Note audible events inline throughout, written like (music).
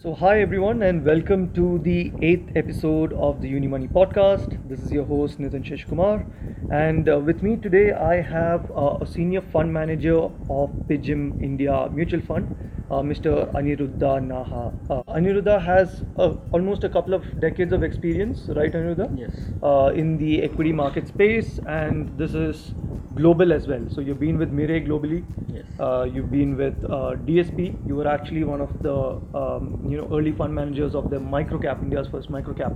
So, hi everyone, and welcome to the eighth episode of the Unimoney podcast. This is your host Nitin Sheshkumar, and uh, with me today I have uh, a senior fund manager of PGIM India Mutual Fund, Mr. Aniruddha Naha. Uh, Aniruddha has uh, almost a couple of decades of experience, right, Aniruddha? Yes. Uh, in the equity market space, and this is global as well. So, you've been with Mire globally. Yes. Uh, you've been with uh, DSP. You were actually one of the um, you know early fund managers of the microcap India's first microcap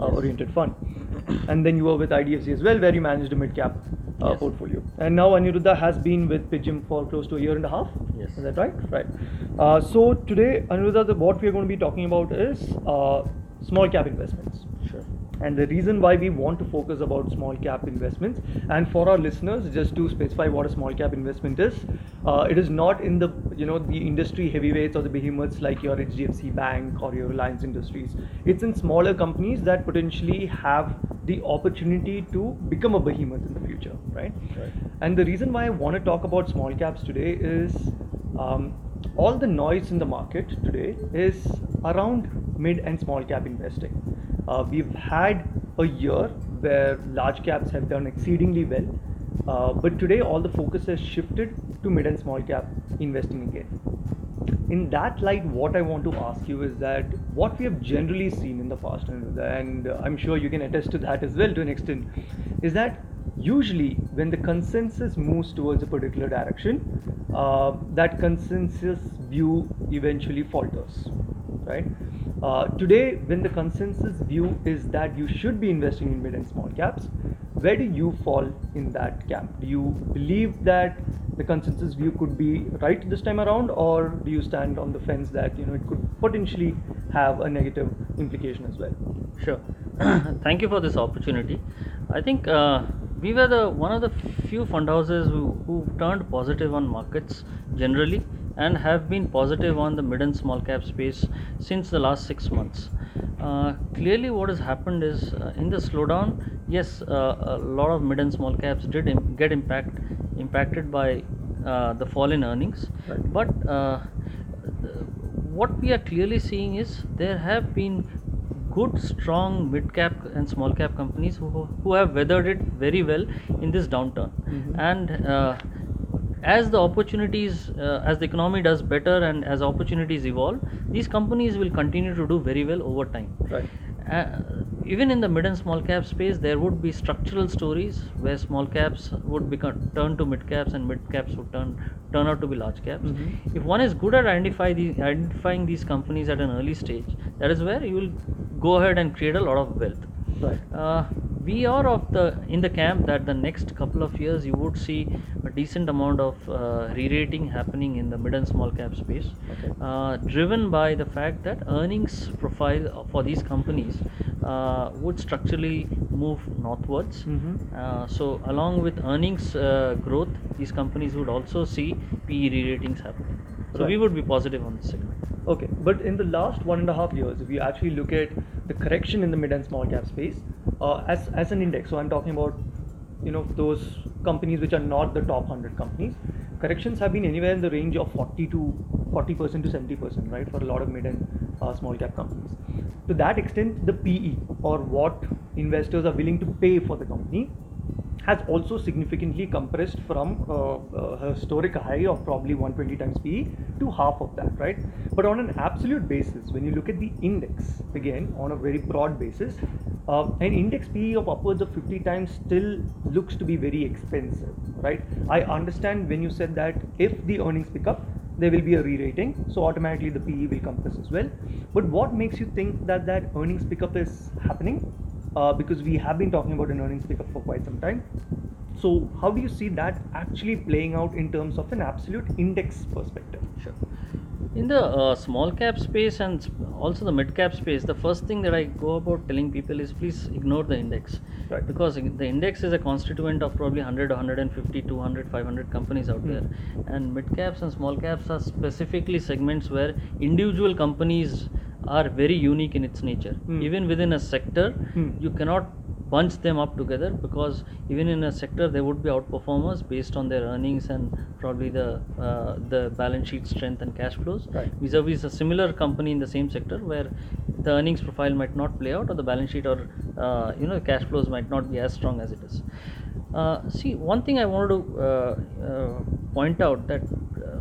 uh, Yes. oriented fund, and then you were with IDFC as well, where you managed a midcap uh, Yes. portfolio. And now Aniruddha has been with PGIM for close to a year and a half. Yes. Is that right? Right. Uh, so today, Aniruddha, the, what we are going to be talking about is uh, small cap investments Sure. and the reason why we want to focus about small cap investments and for our listeners just to specify what a small cap investment is uh, it is not in the you know the industry heavyweights or the behemoths like your hdfc bank or your reliance industries it's in smaller companies that potentially have the opportunity to become a behemoth in the future right Right. and the reason why i want to talk about small caps today is um, all the noise in the market today is around mid and small cap investing. Uh, we've had a year where large caps have done exceedingly well, uh, but today all the focus has shifted to mid and small cap investing again. In that light, what I want to ask you is that what we have generally seen in the past, and and, I'm sure you can attest to that as well to an extent, is that usually when the consensus moves towards a particular direction, uh, that consensus view eventually falters, right? Uh, today, when the consensus view is that you should be investing in mid and small caps, where do you fall in that camp? Do you believe that the consensus view could be right this time around, or do you stand on the fence that you know it could potentially have a negative implication as well? Sure. (clears throat) Thank you for this opportunity. I think uh, we were the one of the few fund houses who, who turned positive on markets generally and have been positive on the mid and small cap space since the last six months. Uh, clearly, what has happened is uh, in the slowdown, yes, uh, a lot of mid and small caps did Im- get impact impacted by uh, the fall in earnings, Right. but uh, what we are clearly seeing is there have been good strong mid cap and small cap companies who, who have weathered it very well in this downturn Mhm. and uh, as the opportunities uh, as the economy does better and as opportunities evolve these companies will continue to do very well over time Right. uh, even in the mid and small cap space there would be structural stories where small caps would become turn to mid caps and mid caps would turn turn out to be large caps Mhm. if one is good at identify the, identifying these companies at an early stage that is where you will go ahead and create a lot of wealth Right. uh, we are of the in the camp that the next couple of years you would see a decent amount of uh, re-rating happening in the mid and small cap space Okay. uh, driven by the fact that earnings profile for these companies uh, would structurally move northwards Mhm. uh, so along with earnings uh, growth these companies would also see PE re-ratings happening so we would be positive on this segment Okay, but in the last one and a half years, if you actually look at the correction in the mid and small cap space, uh, as as an index, so I'm talking about, you know, those companies which are not the top hundred companies. Corrections have been anywhere in the range of 40 to 40 percent to 70 percent, right, for a lot of mid and uh, small cap companies. To that extent, the PE or what investors are willing to pay for the company has also significantly compressed from uh, a historic high of probably 120 times PE to half of that, right? But on an absolute basis, when you look at the index, again, on a very broad basis, uh, an index PE of upwards of 50 times still looks to be very expensive, right? I understand when you said that if the earnings pick up, there will be a re-rating, so automatically the PE will compress as well. But what makes you think that that earnings pickup is happening? uh, because we have been talking about an earnings pickup for quite some time. So, how do you see that actually playing out in terms of an absolute index perspective? Sure. In the uh, small cap space and also the mid cap space, the first thing that I go about telling people is please ignore the index. Right. Because the index is a constituent of probably 100, 150, 200, 500 companies out Hmm. there. And mid caps and small caps are specifically segments where individual companies are very unique in its nature. Hmm. Even within a sector, Hmm. you cannot bunch them up together because even in a sector they would be outperformers based on their earnings and probably the uh, the balance sheet strength and cash flows Right. vis-a-vis a similar company in the same sector where the earnings profile might not play out or the balance sheet or uh, you know cash flows might not be as strong as it is uh, see one thing i wanted to uh, uh, point out that uh,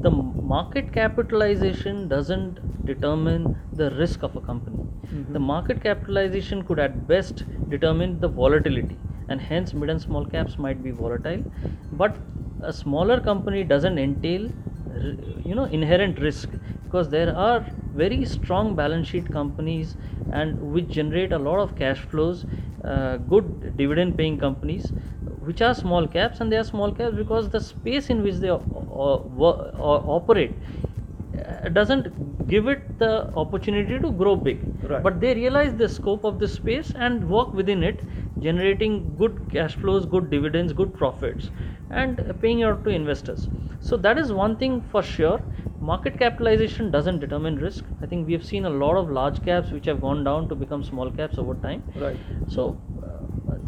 the market capitalization doesn't determine the risk of a company Mhm. the market capitalization could at best determine the volatility and hence mid and small caps might be volatile but a smaller company doesn't entail you know inherent risk because there are very strong balance sheet companies and which generate a lot of cash flows uh, good dividend paying companies which are small caps and they are small caps because the space in which they o- o- o- operate uh, doesn't give it the opportunity to grow big. Right. but they realize the scope of the space and work within it generating good cash flows good dividends good profits and paying out to investors. So that is one thing for sure. Market capitalization doesn't determine risk. I think we have seen a lot of large caps which have gone down to become small caps over time. Right. so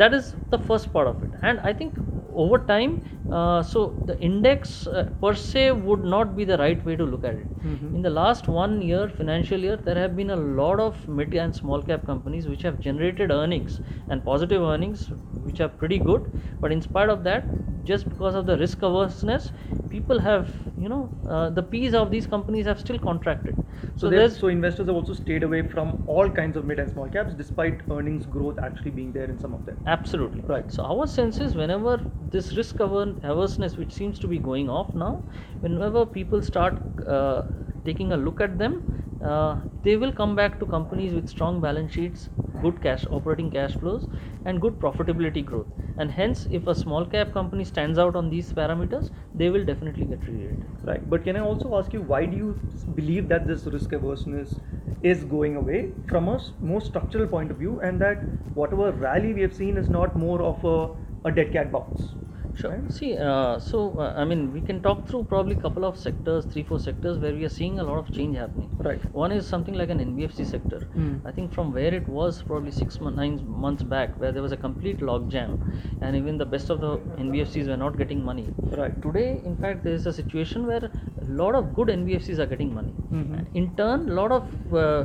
that is the first part of it. And i think over time uh, so the index uh, per se would not be the right way to look at it. Mhm. in the last one year financial year there have been a lot of mid and small cap companies which have generated earnings and positive earnings which are pretty good. But in spite of that just because of the risk averseness people have you know uh, the p's of these companies have still contracted So, there's, so investors have also stayed away from all kinds of mid and small caps, despite earnings growth actually being there in some of them. Absolutely. Right. So our sense is whenever this risk averseness, which seems to be going off now, whenever people start uh, taking a look at them, uh, they will come back to companies with strong balance sheets, good cash operating cash flows, and good profitability growth. And hence, if a small cap company stands out on these parameters, they will definitely get re-rated. Right. But can I also ask you, why do you believe that this risk averseness is going away from a more structural point of view, and that whatever rally we have seen is not more of a, a dead cat bounce? Sure. See, uh, so uh, I mean, we can talk through probably a couple of sectors, three, four sectors where we are seeing a lot of change happening. Right. One is something like an NBFC sector. Mm. I think from where it was probably six months, nine months back, where there was a complete logjam, and even the best of the NBFCs were not getting money. Right. Today, in fact, there is a situation where a lot of good NBFCs are getting money. Mhm. In turn, a lot of uh,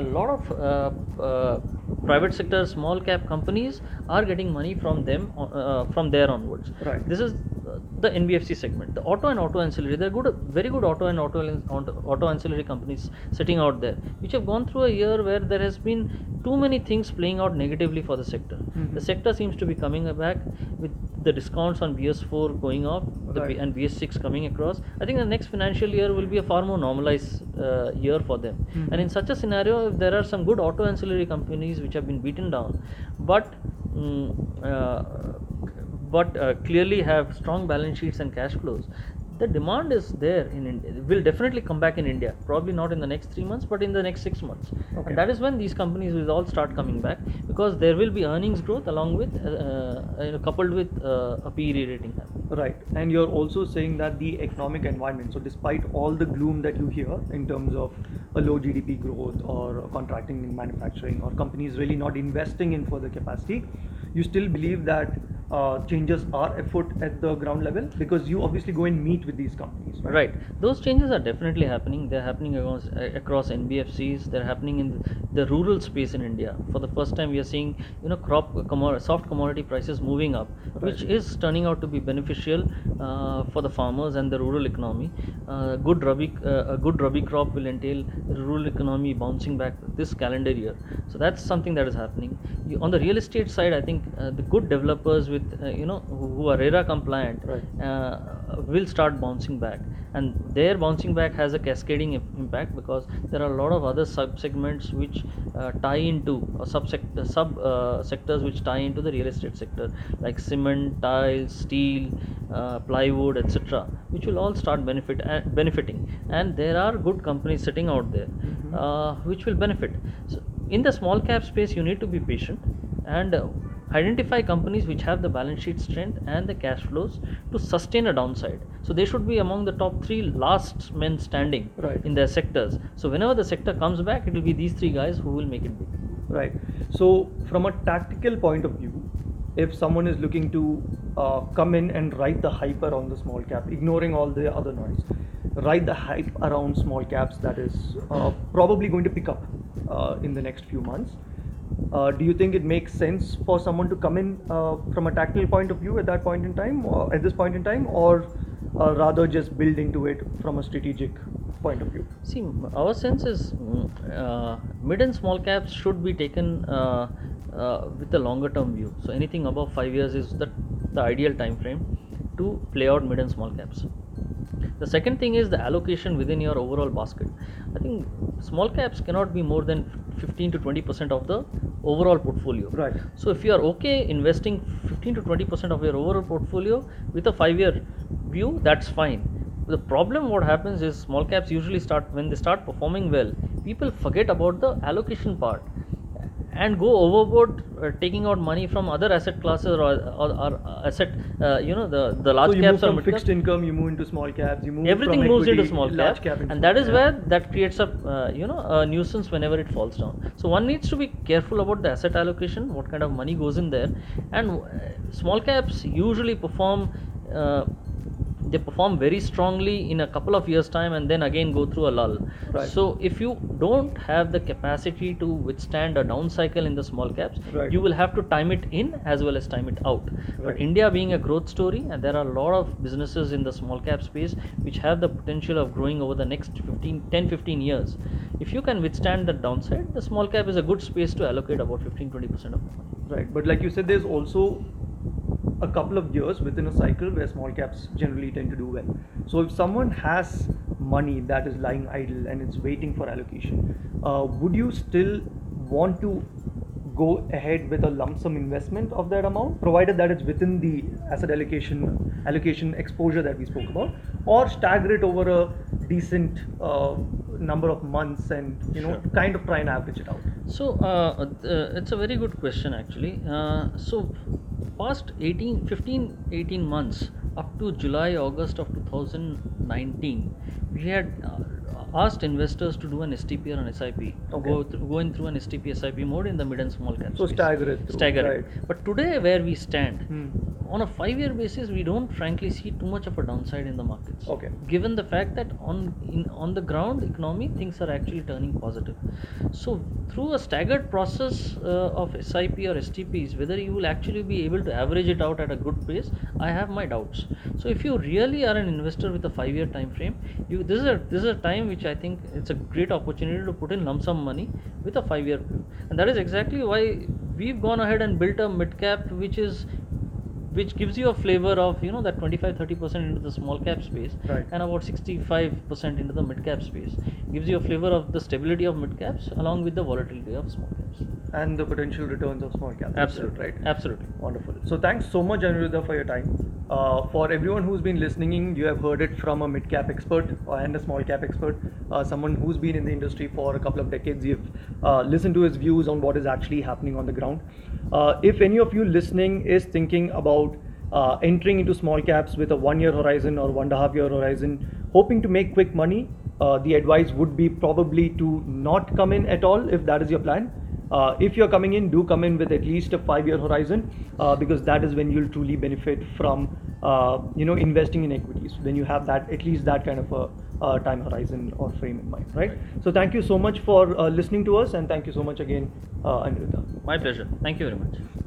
a lot of uh, uh, private sector small cap companies are getting money from them uh, from there onwards. Right. This is uh, the NBFC segment. The auto and auto ancillary, there are good, very good auto and auto, auto auto ancillary companies sitting out there, which have gone through a year where there has been too many things playing out negatively for the sector. Mhm. The sector seems to be coming back with the discounts on BS4 going the B- and BS6 coming across. I think the next financial year will be a far more normalized uh, year for them. Mhm. And in such a scenario, if there are some good auto ancillary companies which have been beaten down, but mm, uh, but uh, clearly have strong balance sheets and cash flows. The demand is there in India. It will definitely come back in India. Probably not in the next three months, but in the next six months. Okay. And that is when these companies will all start coming back because there will be earnings growth along with uh, uh, you know, coupled with uh, a PE rating. Right. And you're also saying that the economic environment, so despite all the gloom that you hear in terms of a low GDP growth or contracting in manufacturing or companies really not investing in further capacity, you still believe that uh, changes are afoot at the ground level because you obviously go and meet with these companies, right? Right. Those changes are definitely happening. They're happening across, uh, across NBFCs. They're happening in the rural space in India. For the first time, we are seeing you know crop soft commodity prices moving up, which is turning out to be beneficial uh, for the farmers and the rural economy. Uh, good rabi uh, a good rabi crop will entail the rural economy bouncing back this calendar year. So that's something that is happening. You, on the real estate side, I think uh, the good developers with uh, you know who, are RERA compliant Right. uh, will start bouncing back and their bouncing back has a cascading im- impact because there are a lot of other sub segments which uh, tie into or sub sub uh, sectors which tie into the real estate sector like cement tiles steel uh, plywood etc which will all start benefit uh, benefiting and there are good companies sitting out there Mhm. uh, which will benefit so in the small cap space you need to be patient and uh, identify companies which have the balance sheet strength and the cash flows to sustain a downside so they should be among the top three last men standing Right. in their sectors so whenever the sector comes back it will be these three guys who will make it big Right. So, from a tactical point of view, if someone is looking to uh, come in and ride the hype around the small cap, ignoring all the other noise, ride the hype around small caps that is uh, probably going to pick up uh, in the next few months. Uh, do you think it makes sense for someone to come in uh, from a tactical point of view at that point in time, or at this point in time, or uh, rather just build into it from a strategic point of view? See, our sense is uh, mid and small caps should be taken uh, uh, with a longer term view. So anything above five years is the, the ideal time frame to play out mid and small caps. The second thing is the allocation within your overall basket. I think small caps cannot be more than 15 to 20 percent of the overall portfolio. Right. So if you are okay investing 15 to 20 percent of your overall portfolio with a five year view, that's fine. The problem what happens is small caps usually start when they start performing well, people forget about the allocation part and go overboard uh, taking out money from other asset classes or, or, or asset uh, you know the the large so you caps move from mid fixed income, you move into small caps, you move everything moves into small caps. cap, and that is cap. where that creates a uh, you know a nuisance whenever it falls down. So one needs to be careful about the asset allocation what kind of money goes in there. And uh, small caps usually perform uh, they perform very strongly in a couple of years time and then again go through a lull. Right. so if you don't have the capacity to withstand a down cycle in the small caps Right. you will have to time it in as well as time it out. But india being a growth story and there are a lot of businesses in the small cap space which have the potential of growing over the next 15 10 15 years. If you can withstand the downside the small cap is a good space to allocate about 15 20% of the money. Right, but like you said, there's also a couple of years within a cycle where small caps generally tend to do well. So if someone has money that is lying idle and it's waiting for allocation, uh, would you still want to go ahead with a lump sum investment of that amount, provided that it's within the asset allocation allocation exposure that we spoke about, or stagger it over a decent uh, number of months and you know Sure. kind of try and average it out? So uh, uh, it's a very good question actually. Uh, so past 18, 15, 18 months up to July, August of 2019, we had uh, asked investors to do an STP or an SIP, Okay. go through, going through an STP SIP mode in the mid and small cap So space. stagger it through, Stagger right. it. But today, where we stand, Hmm. On a five-year basis, we don't frankly see too much of a downside in the markets. Okay. Given the fact that on in on the ground economy things are actually turning positive, so through a staggered process uh, of SIP or STPs, whether you will actually be able to average it out at a good pace, I have my doubts. So if you really are an investor with a five-year time frame, you this is a this is a time which I think it's a great opportunity to put in lump sum money with a five-year view, and that is exactly why we've gone ahead and built a mid cap which is which gives you a flavor of you know that 25 30% into the small cap space Right. and about 65% into the mid cap space gives you a flavor of the stability of mid caps along with the volatility of small caps and the potential returns of small caps. absolutely right? absolutely Wonderful. So thanks so much, Aniruddha, for your time. Uh, for everyone who's been listening you have heard it from a mid-cap expert uh, and a small-cap expert, uh, someone who's been in the industry for a couple of decades. You've uh, listened to his views on what is actually happening on the ground. Uh, if any of you listening is thinking about uh, entering into small caps with a one-year horizon or one and a half-year horizon, hoping to make quick money, uh, the advice would be probably to not come in at all if that is your plan. Uh, if you're coming in, do come in with at least a five-year horizon uh, because that is when you'll truly benefit from you know investing in equities. When you have that at least that kind of a uh, time horizon or frame in mind, right? Right. So thank you so much for uh, listening to us, and thank you so much again, uh, my pleasure thank you very much